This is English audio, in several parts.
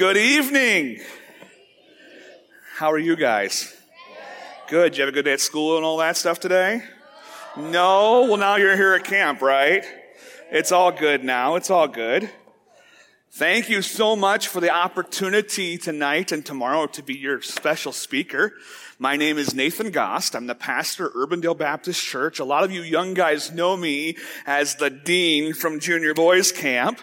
Good evening. How are you guys? Good. Did you have a good day at school and all that stuff today? No? Well, now you're here at camp, right? It's all good now. It's all good. Thank you so much for the opportunity tonight and tomorrow to be your special speaker. My name is Nathan Gost. I'm the pastor at Urbandale Baptist Church. A lot of you young guys know me as the dean from junior boys camp.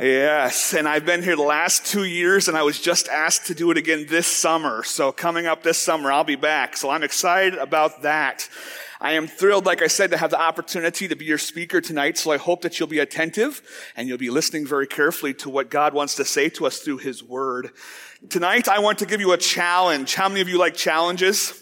Yes, and I've been here the last two years and I was just asked to do it again this summer. So coming up this summer, I'll be back. So I'm excited about that. I am thrilled, like I said, to have the opportunity to be your speaker tonight. So I hope that you'll be attentive and you'll be listening very carefully to what God wants to say to us through His Word. Tonight, I want to give you a challenge. How many of you like challenges?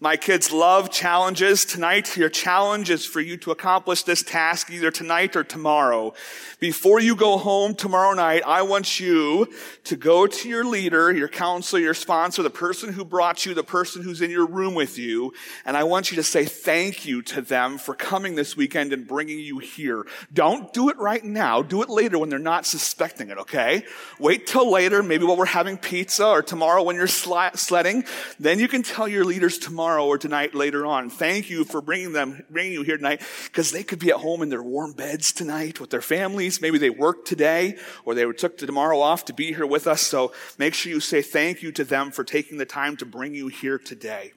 My kids love challenges. Tonight, your challenge is for you to accomplish this task either tonight or tomorrow. Before you go home tomorrow night, I want you to go to your leader, your counselor, your sponsor, the person who brought you, the person who's in your room with you, and I want you to say thank you to them for coming this weekend and bringing you here. Don't do it right now. Do it later when they're not suspecting it, okay? Wait till later, maybe while we're having pizza or tomorrow when you're sledding. Then you can tell your leaders tomorrow tomorrow or tonight later on. Thank you for bringing them, bringing you here tonight because they could be at home in their warm beds tonight with their families. Maybe they worked today or they took tomorrow off to be here with us. So make sure you say thank you to them for taking the time to bring you here today.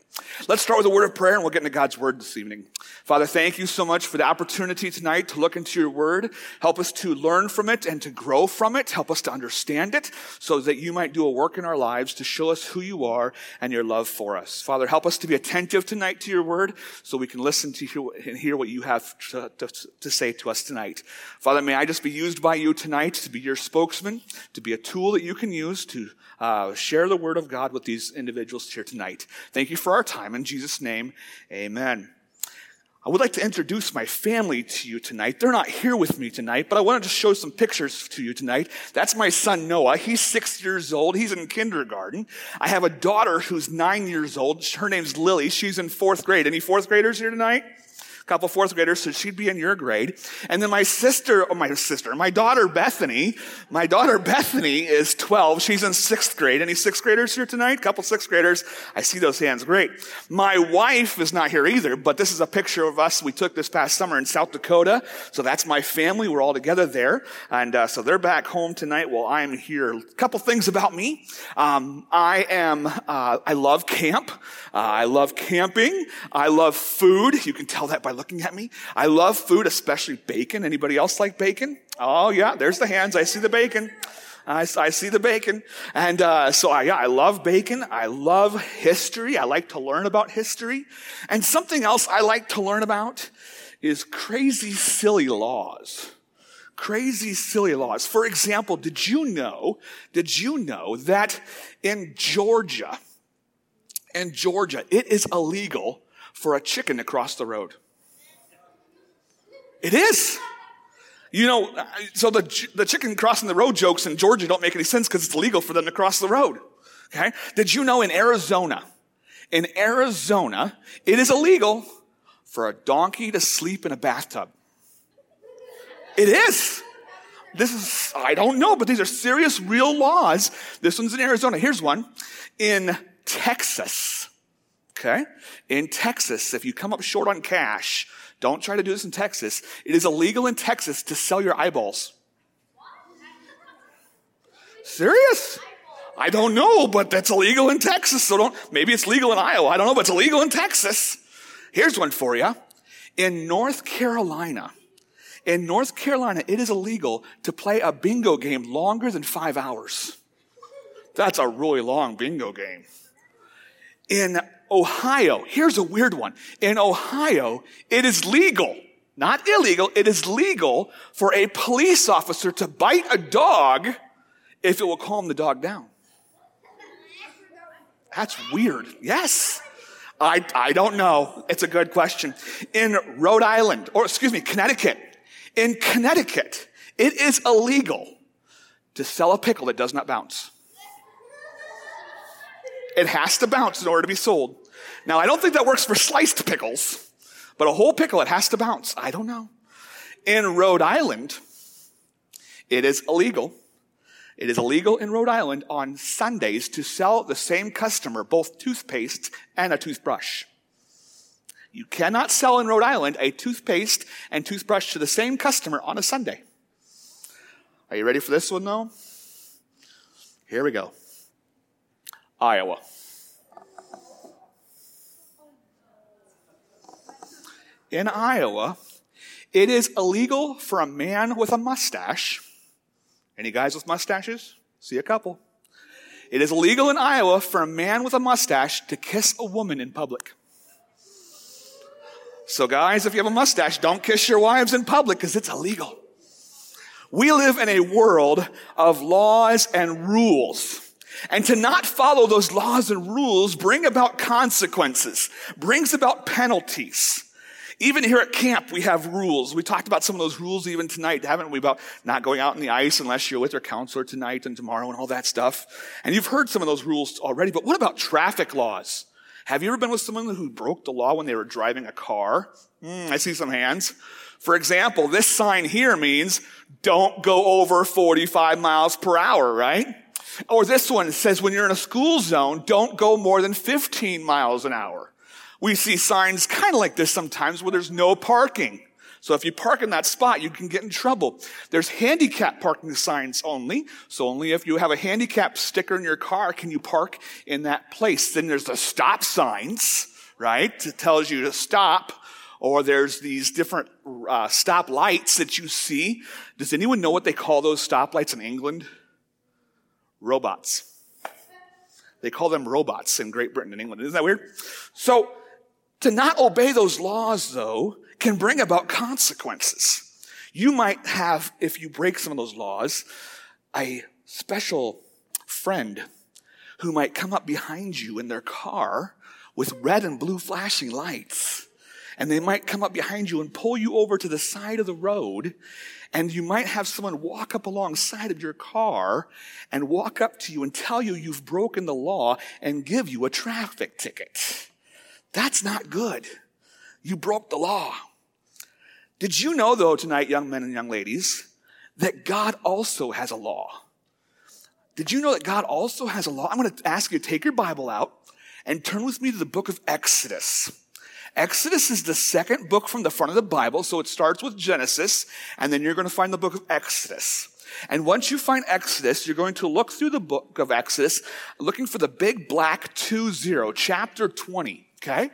Let's start with a word of prayer and we'll get into God's word this evening. Father, thank you so much for the opportunity tonight to look into your word. Help us to learn from it and to grow from it. Help us to understand it so that you might do a work in our lives to show us who you are and your love for us. Father, help us to be attentive tonight to your word so we can listen to you and hear what you have to, to, to say to us tonight. Father, may I just be used by you tonight to be your spokesman, to be a tool that you can use to uh, share the word of God with these individuals here tonight. Thank you for our time. In Jesus' name, amen. I would like to introduce my family to you tonight. They're not here with me tonight, but I wanted to show some pictures to you tonight. That's my son Noah. He's six years old. He's in kindergarten. I have a daughter who's nine years old. Her name's Lily. She's in fourth grade. Any fourth graders here tonight? Couple fourth graders, so she'd be in your grade. And then my sister, or oh, my sister, my daughter Bethany, my daughter Bethany is 12. She's in sixth grade. Any sixth graders here tonight? Couple sixth graders. I see those hands. Great. My wife is not here either, but this is a picture of us we took this past summer in South Dakota. So that's my family. We're all together there. And uh, so they're back home tonight while I'm here. A couple things about me. Um, I am, uh, I love camp. Uh, I love camping. I love food. You can tell that by looking at me. I love food, especially bacon. Anybody else like bacon? Oh yeah, there's the hands. I see the bacon. I, I see the bacon. And uh, so, I, yeah, I love bacon. I love history. I like to learn about history. And something else I like to learn about is crazy, silly laws. Crazy, silly laws. For example, did you know, did you know that in Georgia, in Georgia, it is illegal for a chicken to cross the road? It is. You know, so the, the chicken crossing the road jokes in Georgia don't make any sense because it's illegal for them to cross the road. Okay? Did you know in Arizona, in Arizona, it is illegal for a donkey to sleep in a bathtub? It is. This is, I don't know, but these are serious, real laws. This one's in Arizona. Here's one. In Texas, okay? In Texas, if you come up short on cash, don't try to do this in Texas. It is illegal in Texas to sell your eyeballs. Serious? I don't know, but that's illegal in Texas. So don't, maybe it's legal in Iowa. I don't know, but it's illegal in Texas. Here's one for you. In North Carolina, in North Carolina, it is illegal to play a bingo game longer than five hours. That's a really long bingo game. In Ohio, here's a weird one. In Ohio, it is legal, not illegal, it is legal for a police officer to bite a dog if it will calm the dog down. That's weird. Yes. I, I don't know. It's a good question. In Rhode Island, or excuse me, Connecticut, in Connecticut, it is illegal to sell a pickle that does not bounce. It has to bounce in order to be sold. Now, I don't think that works for sliced pickles, but a whole pickle, it has to bounce. I don't know. In Rhode Island, it is illegal It is illegal in Rhode Island on Sundays to sell the same customer both toothpaste and a toothbrush. You cannot sell in Rhode Island a toothpaste and toothbrush to the same customer on a Sunday. Are you ready for this one though? Here we go. Iowa. In Iowa, it is illegal for a man with a mustache. Any guys with mustaches? See a couple. It is illegal in Iowa for a man with a mustache to kiss a woman in public. So, guys, if you have a mustache, don't kiss your wives in public because it's illegal. We live in a world of laws and rules. And to not follow those laws and rules bring about consequences, brings about penalties. Even here at camp, we have rules. We talked about some of those rules even tonight, haven't we? About not going out in the ice unless you're with your counselor tonight and tomorrow and all that stuff. And you've heard some of those rules already, but what about traffic laws? Have you ever been with someone who broke the law when they were driving a car? Mm, I see some hands. For example, this sign here means don't go over 45 miles per hour, right? Or this one says when you're in a school zone, don't go more than 15 miles an hour. We see signs kind of like this sometimes where there's no parking. So if you park in that spot, you can get in trouble. There's handicap parking signs only. So only if you have a handicap sticker in your car can you park in that place. Then there's the stop signs, right? It tells you to stop. Or there's these different uh, stop lights that you see. Does anyone know what they call those stop lights in England? Robots. They call them robots in Great Britain and England. Isn't that weird? So to not obey those laws, though, can bring about consequences. You might have, if you break some of those laws, a special friend who might come up behind you in their car with red and blue flashing lights. And they might come up behind you and pull you over to the side of the road. And you might have someone walk up alongside of your car and walk up to you and tell you you've broken the law and give you a traffic ticket. That's not good. You broke the law. Did you know, though, tonight, young men and young ladies, that God also has a law? Did you know that God also has a law? I'm going to ask you to take your Bible out and turn with me to the book of Exodus. Exodus is the second book from the front of the Bible, so it starts with Genesis, and then you're going to find the book of Exodus. And once you find Exodus, you're going to look through the book of Exodus, looking for the big black 2-0, chapter 20. Okay?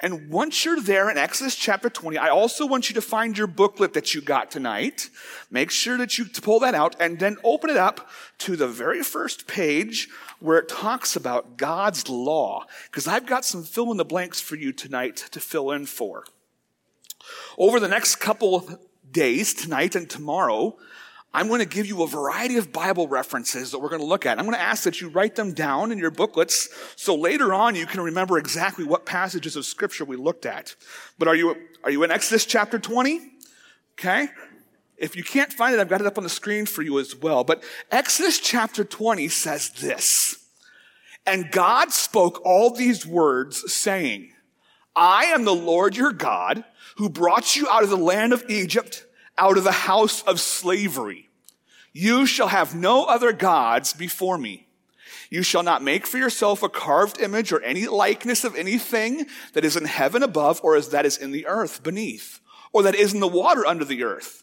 And once you're there in Exodus chapter 20, I also want you to find your booklet that you got tonight. Make sure that you pull that out and then open it up to the very first page where it talks about God's law. Because I've got some fill in the blanks for you tonight to fill in for. Over the next couple days, tonight and tomorrow, I'm going to give you a variety of Bible references that we're going to look at. I'm going to ask that you write them down in your booklets so later on you can remember exactly what passages of scripture we looked at. But are you, are you in Exodus chapter 20? Okay. If you can't find it, I've got it up on the screen for you as well. But Exodus chapter 20 says this. And God spoke all these words saying, I am the Lord your God who brought you out of the land of Egypt out of the house of slavery. You shall have no other gods before me. You shall not make for yourself a carved image or any likeness of anything that is in heaven above or as that is in the earth beneath or that is in the water under the earth.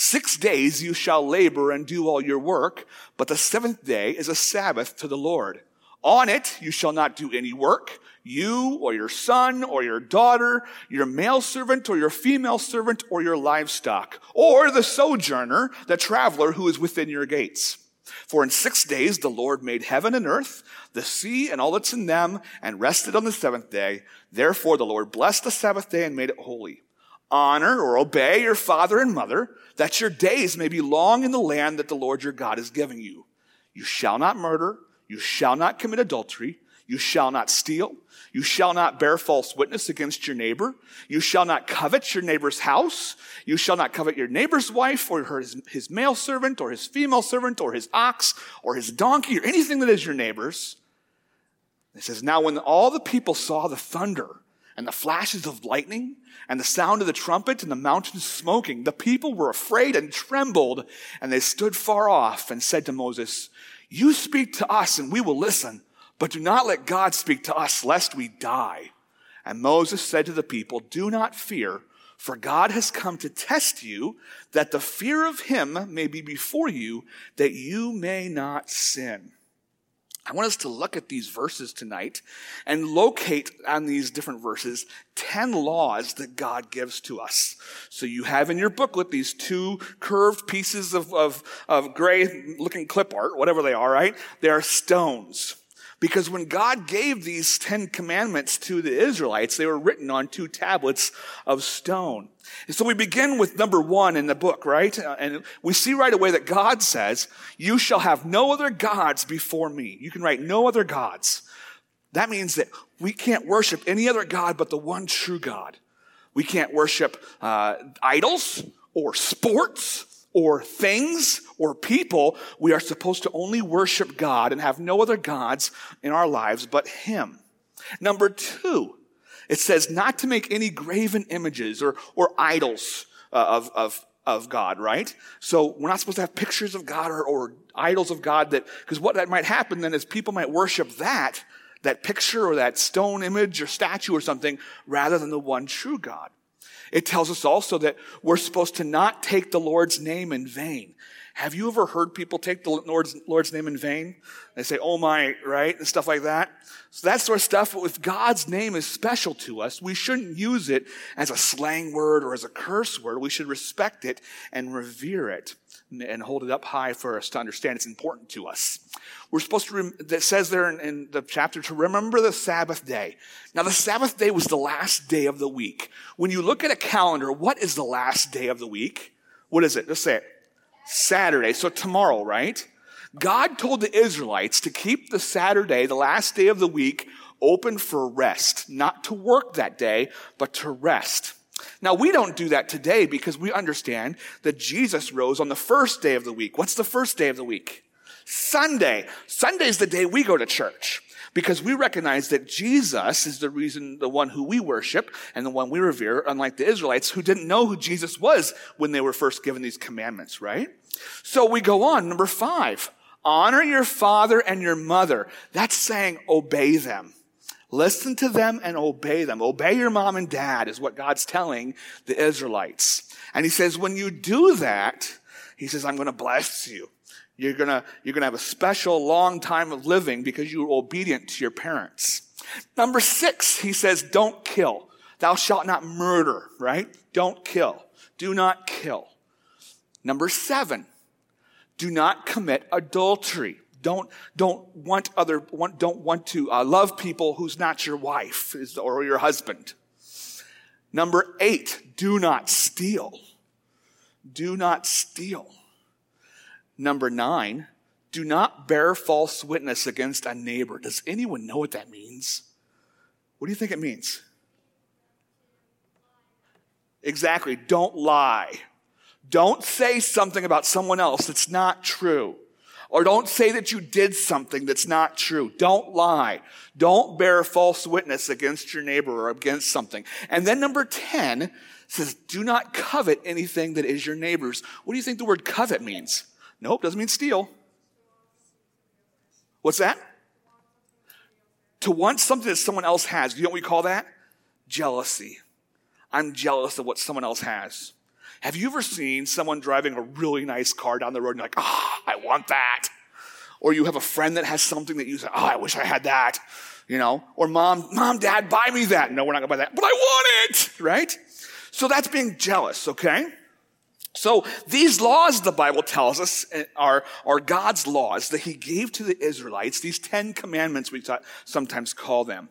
Six days you shall labor and do all your work, but the seventh day is a Sabbath to the Lord. On it you shall not do any work, you or your son or your daughter, your male servant or your female servant or your livestock, or the sojourner, the traveler who is within your gates. For in six days the Lord made heaven and earth, the sea and all that's in them, and rested on the seventh day. Therefore the Lord blessed the Sabbath day and made it holy. Honor or obey your father and mother, that your days may be long in the land that the Lord your God is giving you. You shall not murder. You shall not commit adultery. You shall not steal. You shall not bear false witness against your neighbor. You shall not covet your neighbor's house. You shall not covet your neighbor's wife or his, his male servant or his female servant or his ox or his donkey or anything that is your neighbor's. It says, Now when all the people saw the thunder and the flashes of lightning and the sound of the trumpet and the mountains smoking, the people were afraid and trembled, and they stood far off and said to Moses, You speak to us and we will listen. But do not let God speak to us, lest we die. And Moses said to the people, Do not fear, for God has come to test you, that the fear of him may be before you, that you may not sin. I want us to look at these verses tonight and locate on these different verses 10 laws that God gives to us. So you have in your booklet these two curved pieces of, of, of gray looking clip art, whatever they are, right? They are stones. Because when God gave these Ten Commandments to the Israelites, they were written on two tablets of stone. And so we begin with number one in the book, right? Uh, and we see right away that God says, you shall have no other gods before me. You can write no other gods. That means that we can't worship any other God but the one true God. We can't worship uh, idols or sports or things or people, we are supposed to only worship God and have no other gods in our lives but Him. Number two, it says not to make any graven images or, or idols uh, of, of, of God, right? So we're not supposed to have pictures of God or, or idols of God that, because what that might happen then is people might worship that, that picture or that stone image or statue or something rather than the one true God. It tells us also that we're supposed to not take the Lord's name in vain. Have you ever heard people take the Lord's, Lord's name in vain? They say, oh my, right? And stuff like that. So that sort of stuff, if God's name is special to us, we shouldn't use it as a slang word or as a curse word. We should respect it and revere it and hold it up high for us to understand it's important to us. We're supposed to, rem- that says there in, in the chapter to remember the Sabbath day. Now the Sabbath day was the last day of the week. When you look at a calendar, what is the last day of the week? What is it? Just say it. Saturday. So tomorrow, right? God told the Israelites to keep the Saturday, the last day of the week, open for rest. Not to work that day, but to rest. Now, we don't do that today because we understand that Jesus rose on the first day of the week. What's the first day of the week? Sunday. Sunday is the day we go to church because we recognize that Jesus is the reason, the one who we worship and the one we revere, unlike the Israelites who didn't know who Jesus was when they were first given these commandments, right? So we go on. Number five, honor your father and your mother. That's saying obey them. Listen to them and obey them. Obey your mom and dad is what God's telling the Israelites. And he says, when you do that, he says, I'm going to bless you. You're going to, you're going to have a special long time of living because you were obedient to your parents. Number six, he says, don't kill. Thou shalt not murder, right? Don't kill. Do not kill. Number seven, do not commit adultery. Don't, don't want other, want, don't want to uh, love people who's not your wife or your husband. Number eight, do not steal. Do not steal. Number nine, do not bear false witness against a neighbor. Does anyone know what that means? What do you think it means? Exactly. Don't lie. Don't say something about someone else that's not true. Or don't say that you did something that's not true. Don't lie. Don't bear false witness against your neighbor or against something. And then number 10 says, do not covet anything that is your neighbor's. What do you think the word covet means? Nope, doesn't mean steal. What's that? To want something that someone else has. You know what we call that? Jealousy. I'm jealous of what someone else has. Have you ever seen someone driving a really nice car down the road and you're like, ah, oh, I want that? Or you have a friend that has something that you say, oh, I wish I had that. You know, or mom, mom, dad, buy me that. No, we're not gonna buy that, but I want it, right? So that's being jealous, okay? So these laws, the Bible tells us, eh, are, are God's laws that he gave to the Israelites, these 10 commandments we sometimes call them.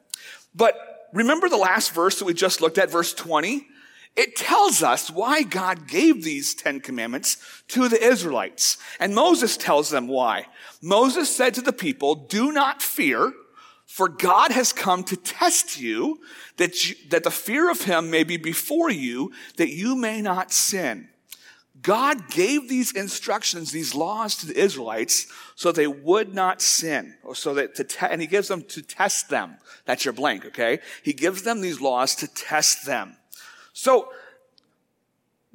But remember the last verse that we just looked at, verse 20? It tells us why God gave these Ten Commandments to the Israelites. And Moses tells them why. Moses said to the people, do not fear, For God has come to test you that, you, that the fear of him may be before you, that you may not sin. God gave these instructions, these laws to the Israelites so they would not sin, or so that to te- and he gives them to test them. That's your blank, okay? He gives them these laws to test them. So,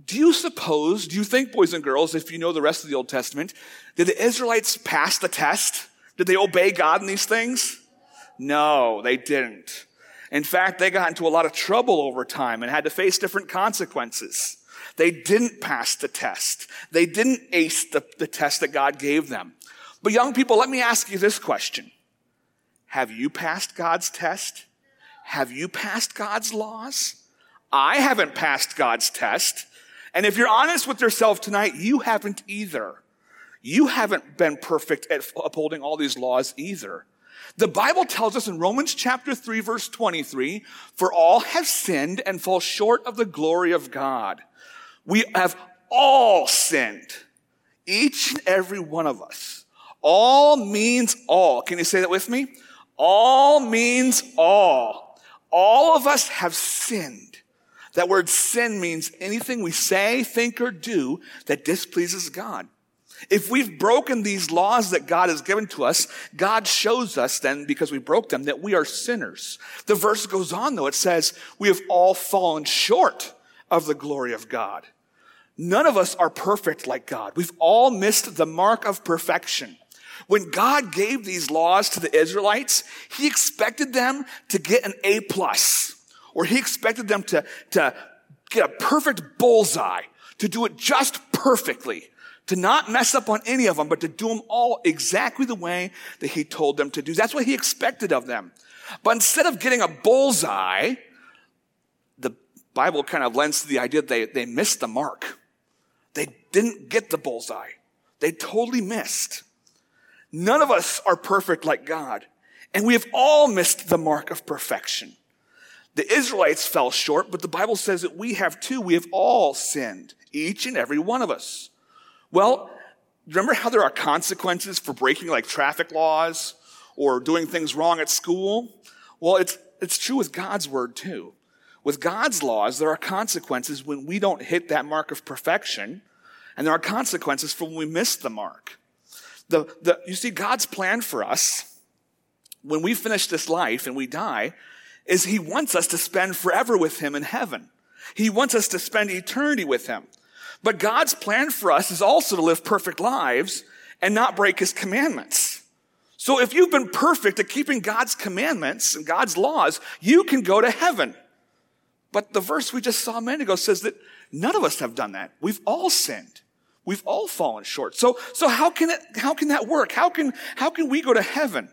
do you suppose, do you think, boys and girls, if you know the rest of the Old Testament, did the Israelites pass the test? Did they obey God in these things? No, they didn't. In fact, they got into a lot of trouble over time and had to face different consequences. They didn't pass the test. They didn't ace the, the test that God gave them. But young people, let me ask you this question. Have you passed God's test? Have you passed God's laws? I haven't passed God's test. And if you're honest with yourself tonight, you haven't either. You haven't been perfect at upholding all these laws either. The Bible tells us in Romans chapter 3 verse 23, for all have sinned and fall short of the glory of God. We have all sinned. Each and every one of us. All means all. Can you say that with me? All means all. All of us have sinned. That word sin means anything we say, think, or do that displeases God. If we've broken these laws that God has given to us, God shows us then, because we broke them, that we are sinners. The verse goes on though. It says, we have all fallen short of the glory of God. None of us are perfect like God. We've all missed the mark of perfection. When God gave these laws to the Israelites, He expected them to get an A plus, or He expected them to, to get a perfect bullseye, to do it just perfectly, to not mess up on any of them, but to do them all exactly the way that He told them to do. That's what He expected of them. But instead of getting a bullseye, the Bible kind of lends to the idea that they, they missed the mark. They didn't get the bullseye. They totally missed. None of us are perfect like God, and we have all missed the mark of perfection. The Israelites fell short, but the Bible says that we have too. We have all sinned, each and every one of us. Well, remember how there are consequences for breaking like traffic laws or doing things wrong at school? Well, it's, it's true with God's word too. With God's laws, there are consequences when we don't hit that mark of perfection, and there are consequences for when we miss the mark. The, the, you see, God's plan for us, when we finish this life and we die, is He wants us to spend forever with Him in heaven. He wants us to spend eternity with Him. But God's plan for us is also to live perfect lives and not break His commandments. So if you've been perfect at keeping God's commandments and God's laws, you can go to heaven. But the verse we just saw a minute ago says that none of us have done that. We've all sinned. We've all fallen short. So, so how can it, how can that work? How can, how can we go to heaven?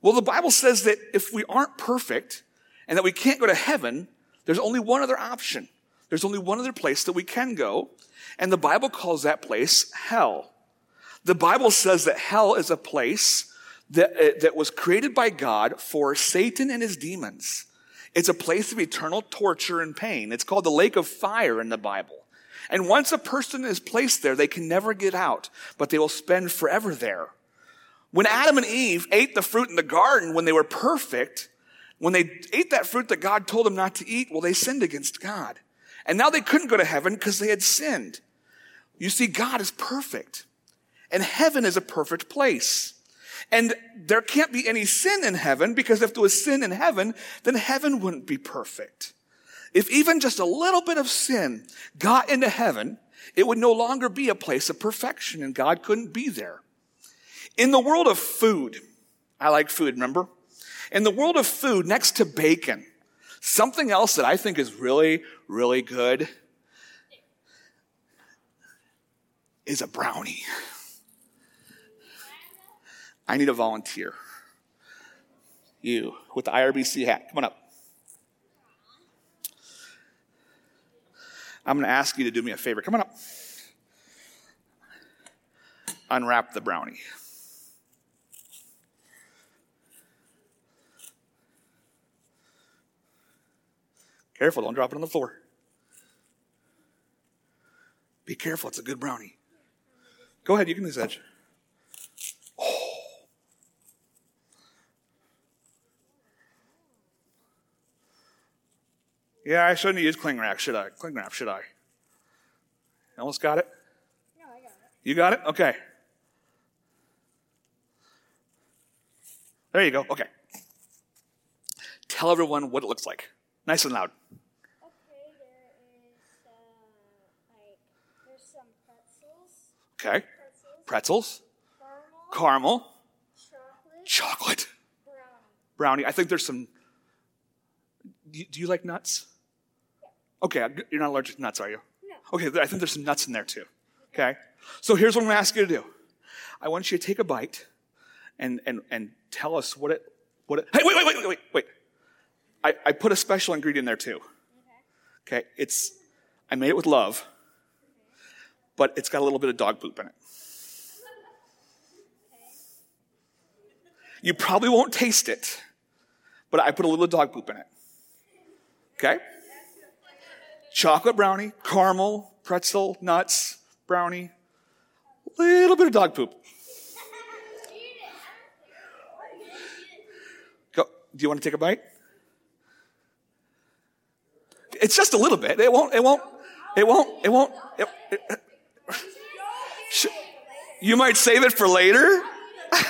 Well, the Bible says that if we aren't perfect and that we can't go to heaven, there's only one other option. There's only one other place that we can go. And the Bible calls that place hell. The Bible says that hell is a place that, uh, that was created by God for Satan and his demons. It's a place of eternal torture and pain. It's called the lake of fire in the Bible. And once a person is placed there, they can never get out, but they will spend forever there. When Adam and Eve ate the fruit in the garden when they were perfect, when they ate that fruit that God told them not to eat, well, they sinned against God. And now they couldn't go to heaven because they had sinned. You see, God is perfect. And heaven is a perfect place. And there can't be any sin in heaven because if there was sin in heaven, then heaven wouldn't be perfect. If even just a little bit of sin got into heaven, it would no longer be a place of perfection and God couldn't be there. In the world of food, I like food, remember? In the world of food, next to bacon, something else that I think is really, really good is a brownie. I need a volunteer. You with the IRBC hat, come on up. I'm going to ask you to do me a favor. Come on up. Unwrap the brownie. Careful, don't drop it on the floor. Be careful, it's a good brownie. Go ahead, you can lose edge. Oh. Yeah, I shouldn't use cling wrap, should I? Cling wrap, should I? Almost got it? No, I got it. You got it? Okay. There you go. Okay. Tell everyone what it looks like. Nice and loud. Okay, there is uh, like there's some pretzels, Okay. pretzels, Pretzels, caramel, caramel, chocolate, chocolate, brownie. brownie. I think there's some. Do you, do you like nuts? Okay, you're not allergic to nuts, are you? No. Okay, I think there's some nuts in there too. Okay? So here's what I'm gonna ask you to do. I want you to take a bite and and and tell us what it what it Hey, wait, wait, wait, wait, wait, wait. I, I put a special ingredient there too. Okay, it's I made it with love, but it's got a little bit of dog poop in it. You probably won't taste it, but I put a little dog poop in it. Okay? Chocolate brownie, caramel, pretzel, nuts, brownie, little bit of dog poop. Go. Do you want to take a bite? It's just a little bit. It won't. It won't. It won't. It won't. It, it- you might save it for later.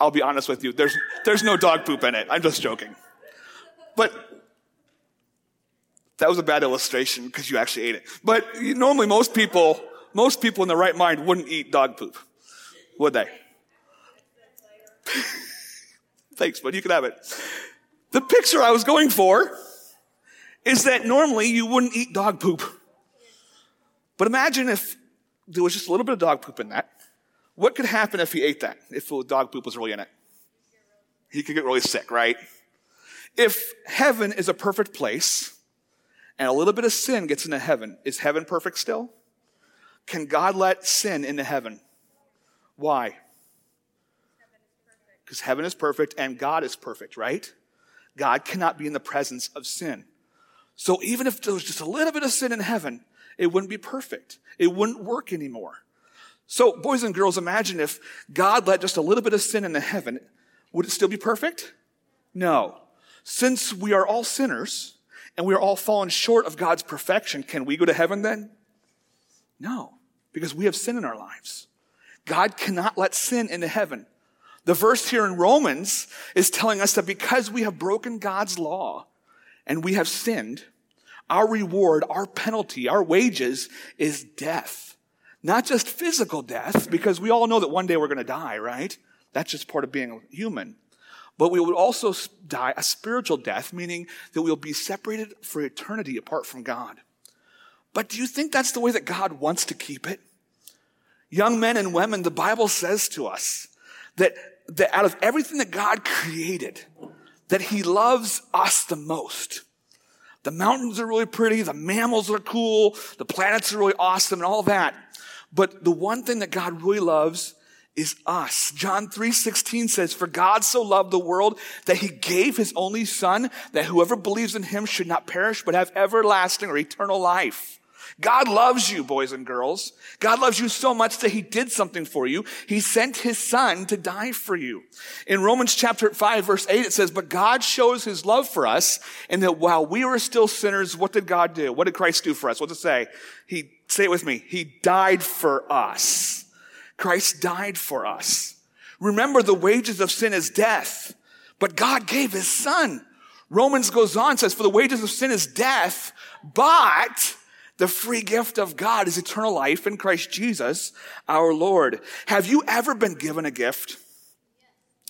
I'll be honest with you. There's there's no dog poop in it. I'm just joking. But that was a bad illustration because you actually ate it. But normally most people most people in their right mind wouldn't eat dog poop, would they? Thanks, but you can have it. The picture I was going for is that normally you wouldn't eat dog poop. But imagine if there was just a little bit of dog poop in that. What could happen if he ate that? If the dog poop was really in it? He could get really sick, right? If heaven is a perfect place and a little bit of sin gets into heaven, is heaven perfect still? Can God let sin into heaven? Why? Because heaven is perfect and God is perfect, right? God cannot be in the presence of sin. So even if there was just a little bit of sin in heaven, it wouldn't be perfect. It wouldn't work anymore. So, boys and girls, imagine if God let just a little bit of sin into heaven, would it still be perfect? No. Since we are all sinners and we are all fallen short of God's perfection, can we go to heaven then? No, because we have sin in our lives. God cannot let sin into heaven. The verse here in Romans is telling us that because we have broken God's law and we have sinned, our reward, our penalty, our wages is death. Not just physical death, because we all know that one day we're going to die, right? That's just part of being human. But we would also die a spiritual death, meaning that we'll be separated for eternity apart from God. But do you think that's the way that God wants to keep it? Young men and women, the Bible says to us that, that out of everything that God created, that He loves us the most. The mountains are really pretty, the mammals are cool, the planets are really awesome, and all that. But the one thing that God really loves is us. John 3:16 says, "For God so loved the world that he gave his only son that whoever believes in him should not perish but have everlasting or eternal life." God loves you, boys and girls. God loves you so much that he did something for you. He sent his son to die for you. In Romans chapter 5 verse 8 it says, "But God shows his love for us in that while we were still sinners, what did God do? What did Christ do for us? What does it say? He say it with me. He died for us. Christ died for us. Remember the wages of sin is death, but God gave his son. Romans goes on says, "For the wages of sin is death, but the free gift of God is eternal life in Christ Jesus, our Lord. Have you ever been given a gift?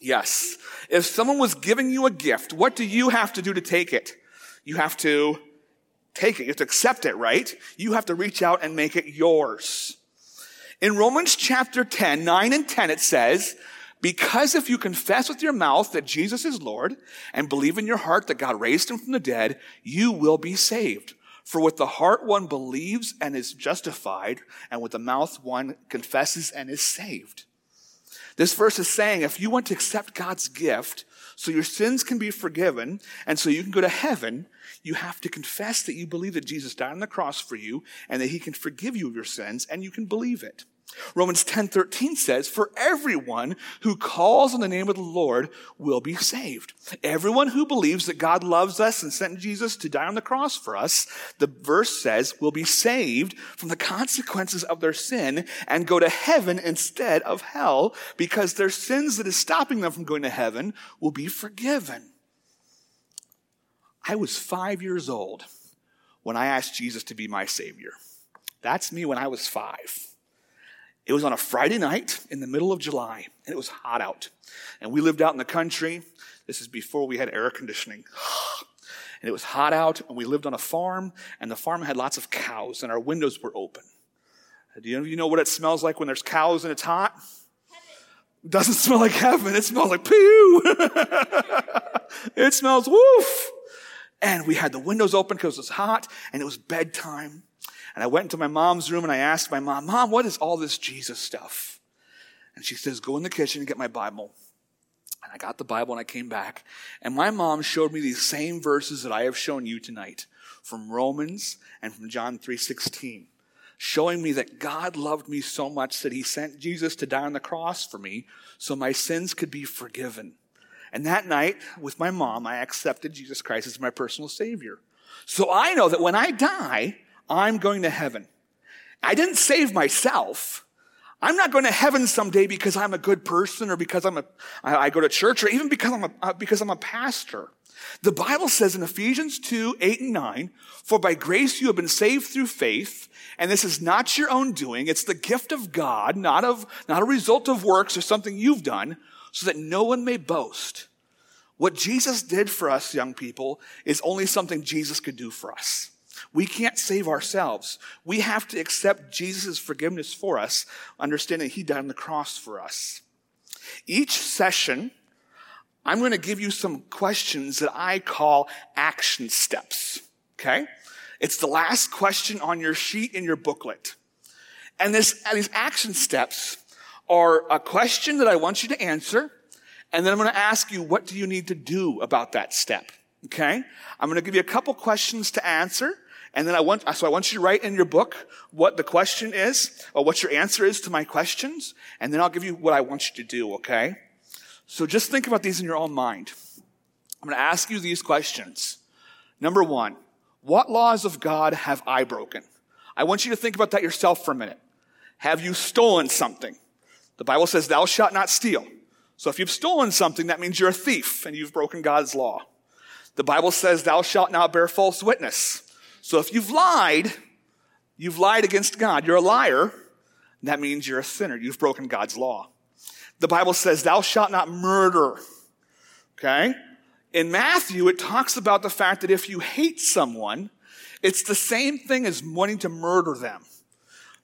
Yes. If someone was giving you a gift, what do you have to do to take it? You have to take it. You have to accept it, right? You have to reach out and make it yours. In Romans chapter 10, 9 and 10, it says, because if you confess with your mouth that Jesus is Lord and believe in your heart that God raised him from the dead, you will be saved. For with the heart one believes and is justified, and with the mouth one confesses and is saved. This verse is saying if you want to accept God's gift so your sins can be forgiven and so you can go to heaven, you have to confess that you believe that Jesus died on the cross for you and that he can forgive you of your sins and you can believe it. Romans 10:13 says, "For everyone who calls on the name of the Lord will be saved." Everyone who believes that God loves us and sent Jesus to die on the cross for us, the verse says, will be saved from the consequences of their sin and go to heaven instead of hell because their sins that is stopping them from going to heaven will be forgiven. I was 5 years old when I asked Jesus to be my savior. That's me when I was 5. It was on a Friday night in the middle of July, and it was hot out. And we lived out in the country. This is before we had air conditioning. And it was hot out, and we lived on a farm, and the farm had lots of cows, and our windows were open. Do you, you know what it smells like when there's cows and it's hot? It doesn't smell like heaven. It smells like pew. it smells woof. And we had the windows open because it was hot, and it was bedtime. And I went into my mom's room and I asked my mom, Mom, what is all this Jesus stuff? And she says, Go in the kitchen and get my Bible. And I got the Bible and I came back. And my mom showed me these same verses that I have shown you tonight from Romans and from John 3:16, showing me that God loved me so much that he sent Jesus to die on the cross for me so my sins could be forgiven. And that night, with my mom, I accepted Jesus Christ as my personal Savior. So I know that when I die, I'm going to heaven. I didn't save myself. I'm not going to heaven someday because I'm a good person or because I'm a, I go to church or even because I'm a, uh, because I'm a pastor. The Bible says in Ephesians 2, 8 and 9, for by grace you have been saved through faith, and this is not your own doing. It's the gift of God, not of, not a result of works or something you've done, so that no one may boast. What Jesus did for us, young people, is only something Jesus could do for us. We can't save ourselves. We have to accept Jesus' forgiveness for us, understanding he died on the cross for us. Each session, I'm going to give you some questions that I call action steps. Okay? It's the last question on your sheet in your booklet. And this, and these action steps are a question that I want you to answer. And then I'm going to ask you, what do you need to do about that step? Okay? I'm going to give you a couple questions to answer. And then I want, so I want you to write in your book what the question is, or what your answer is to my questions, and then I'll give you what I want you to do, okay? So just think about these in your own mind. I'm going to ask you these questions. Number one, what laws of God have I broken? I want you to think about that yourself for a minute. Have you stolen something? The Bible says, thou shalt not steal. So if you've stolen something, that means you're a thief and you've broken God's law. The Bible says, thou shalt not bear false witness. So if you've lied, you've lied against God. You're a liar. That means you're a sinner. You've broken God's law. The Bible says, thou shalt not murder. Okay? In Matthew, it talks about the fact that if you hate someone, it's the same thing as wanting to murder them.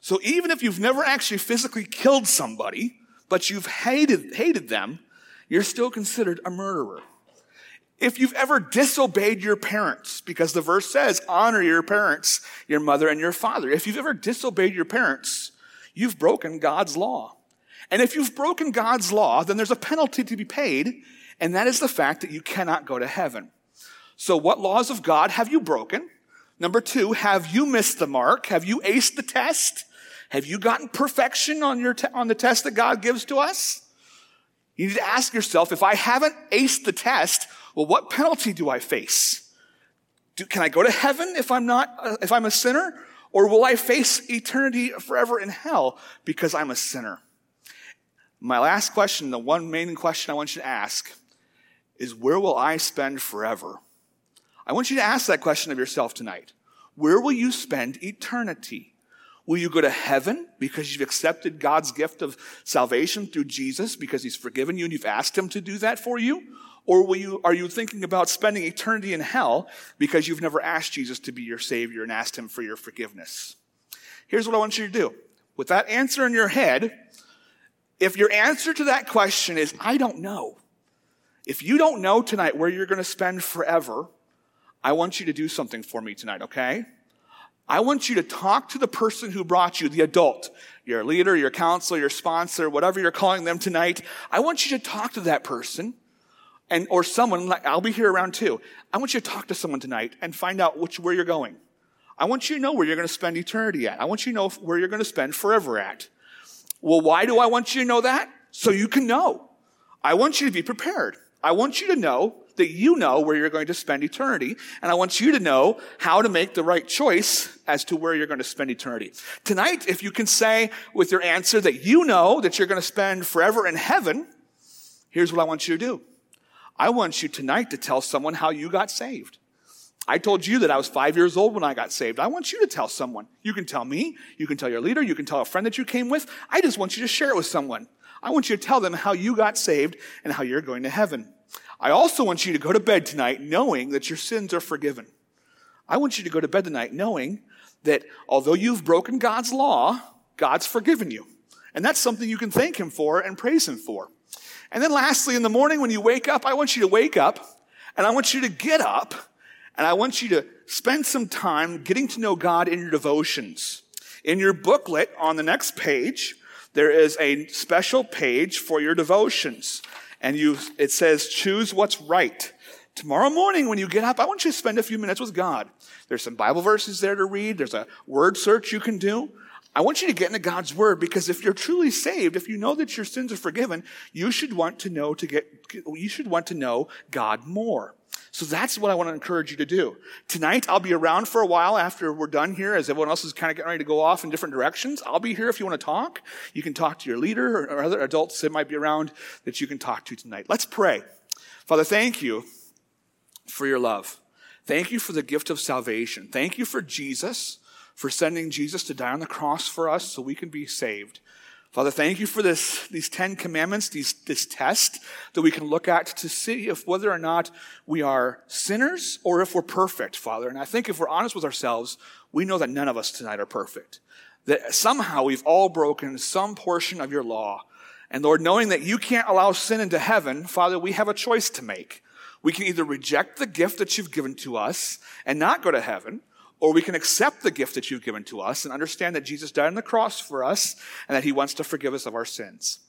So even if you've never actually physically killed somebody, but you've hated, hated them, you're still considered a murderer. If you've ever disobeyed your parents, because the verse says, honor your parents, your mother and your father. If you've ever disobeyed your parents, you've broken God's law. And if you've broken God's law, then there's a penalty to be paid, and that is the fact that you cannot go to heaven. So what laws of God have you broken? Number two, have you missed the mark? Have you aced the test? Have you gotten perfection on your, te- on the test that God gives to us? You need to ask yourself, if I haven't aced the test, well, what penalty do I face? Do, can I go to heaven if I'm not, uh, if I'm a sinner? Or will I face eternity forever in hell because I'm a sinner? My last question, the one main question I want you to ask is where will I spend forever? I want you to ask that question of yourself tonight. Where will you spend eternity? Will you go to heaven because you've accepted God's gift of salvation through Jesus because he's forgiven you and you've asked him to do that for you? Or will you, are you thinking about spending eternity in hell because you've never asked Jesus to be your Savior and asked Him for your forgiveness? Here's what I want you to do. With that answer in your head, if your answer to that question is, I don't know, if you don't know tonight where you're going to spend forever, I want you to do something for me tonight, okay? I want you to talk to the person who brought you, the adult, your leader, your counselor, your sponsor, whatever you're calling them tonight. I want you to talk to that person and or someone like I'll be here around too. I want you to talk to someone tonight and find out which where you're going. I want you to know where you're going to spend eternity at. I want you to know where you're going to spend forever at. Well, why do I want you to know that? So you can know. I want you to be prepared. I want you to know that you know where you're going to spend eternity. And I want you to know how to make the right choice as to where you're going to spend eternity. Tonight, if you can say with your answer that you know that you're going to spend forever in heaven, here's what I want you to do. I want you tonight to tell someone how you got saved. I told you that I was five years old when I got saved. I want you to tell someone. You can tell me. You can tell your leader. You can tell a friend that you came with. I just want you to share it with someone. I want you to tell them how you got saved and how you're going to heaven. I also want you to go to bed tonight knowing that your sins are forgiven. I want you to go to bed tonight knowing that although you've broken God's law, God's forgiven you. And that's something you can thank Him for and praise Him for. And then lastly, in the morning when you wake up, I want you to wake up and I want you to get up and I want you to spend some time getting to know God in your devotions. In your booklet on the next page, there is a special page for your devotions. And you, it says, choose what's right. Tomorrow morning when you get up, I want you to spend a few minutes with God. There's some Bible verses there to read. There's a word search you can do. I want you to get into God's word because if you're truly saved, if you know that your sins are forgiven, you should want to know to get, you should want to know God more. So that's what I want to encourage you to do. Tonight, I'll be around for a while after we're done here as everyone else is kind of getting ready to go off in different directions. I'll be here if you want to talk. You can talk to your leader or other adults that might be around that you can talk to tonight. Let's pray. Father, thank you for your love. Thank you for the gift of salvation. Thank you for Jesus, for sending Jesus to die on the cross for us so we can be saved. Father, thank you for this, these Ten Commandments, these, this test that we can look at to see if whether or not we are sinners or if we're perfect, Father. And I think if we're honest with ourselves, we know that none of us tonight are perfect. That somehow we've all broken some portion of your law. And Lord, knowing that you can't allow sin into heaven, Father, we have a choice to make. We can either reject the gift that you've given to us and not go to heaven, or we can accept the gift that you've given to us and understand that Jesus died on the cross for us and that he wants to forgive us of our sins.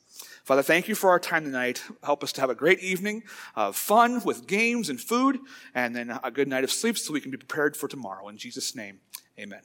Father, thank you for our time tonight. Help us to have a great evening of fun with games and food, and then a good night of sleep so we can be prepared for tomorrow. In Jesus' name, amen.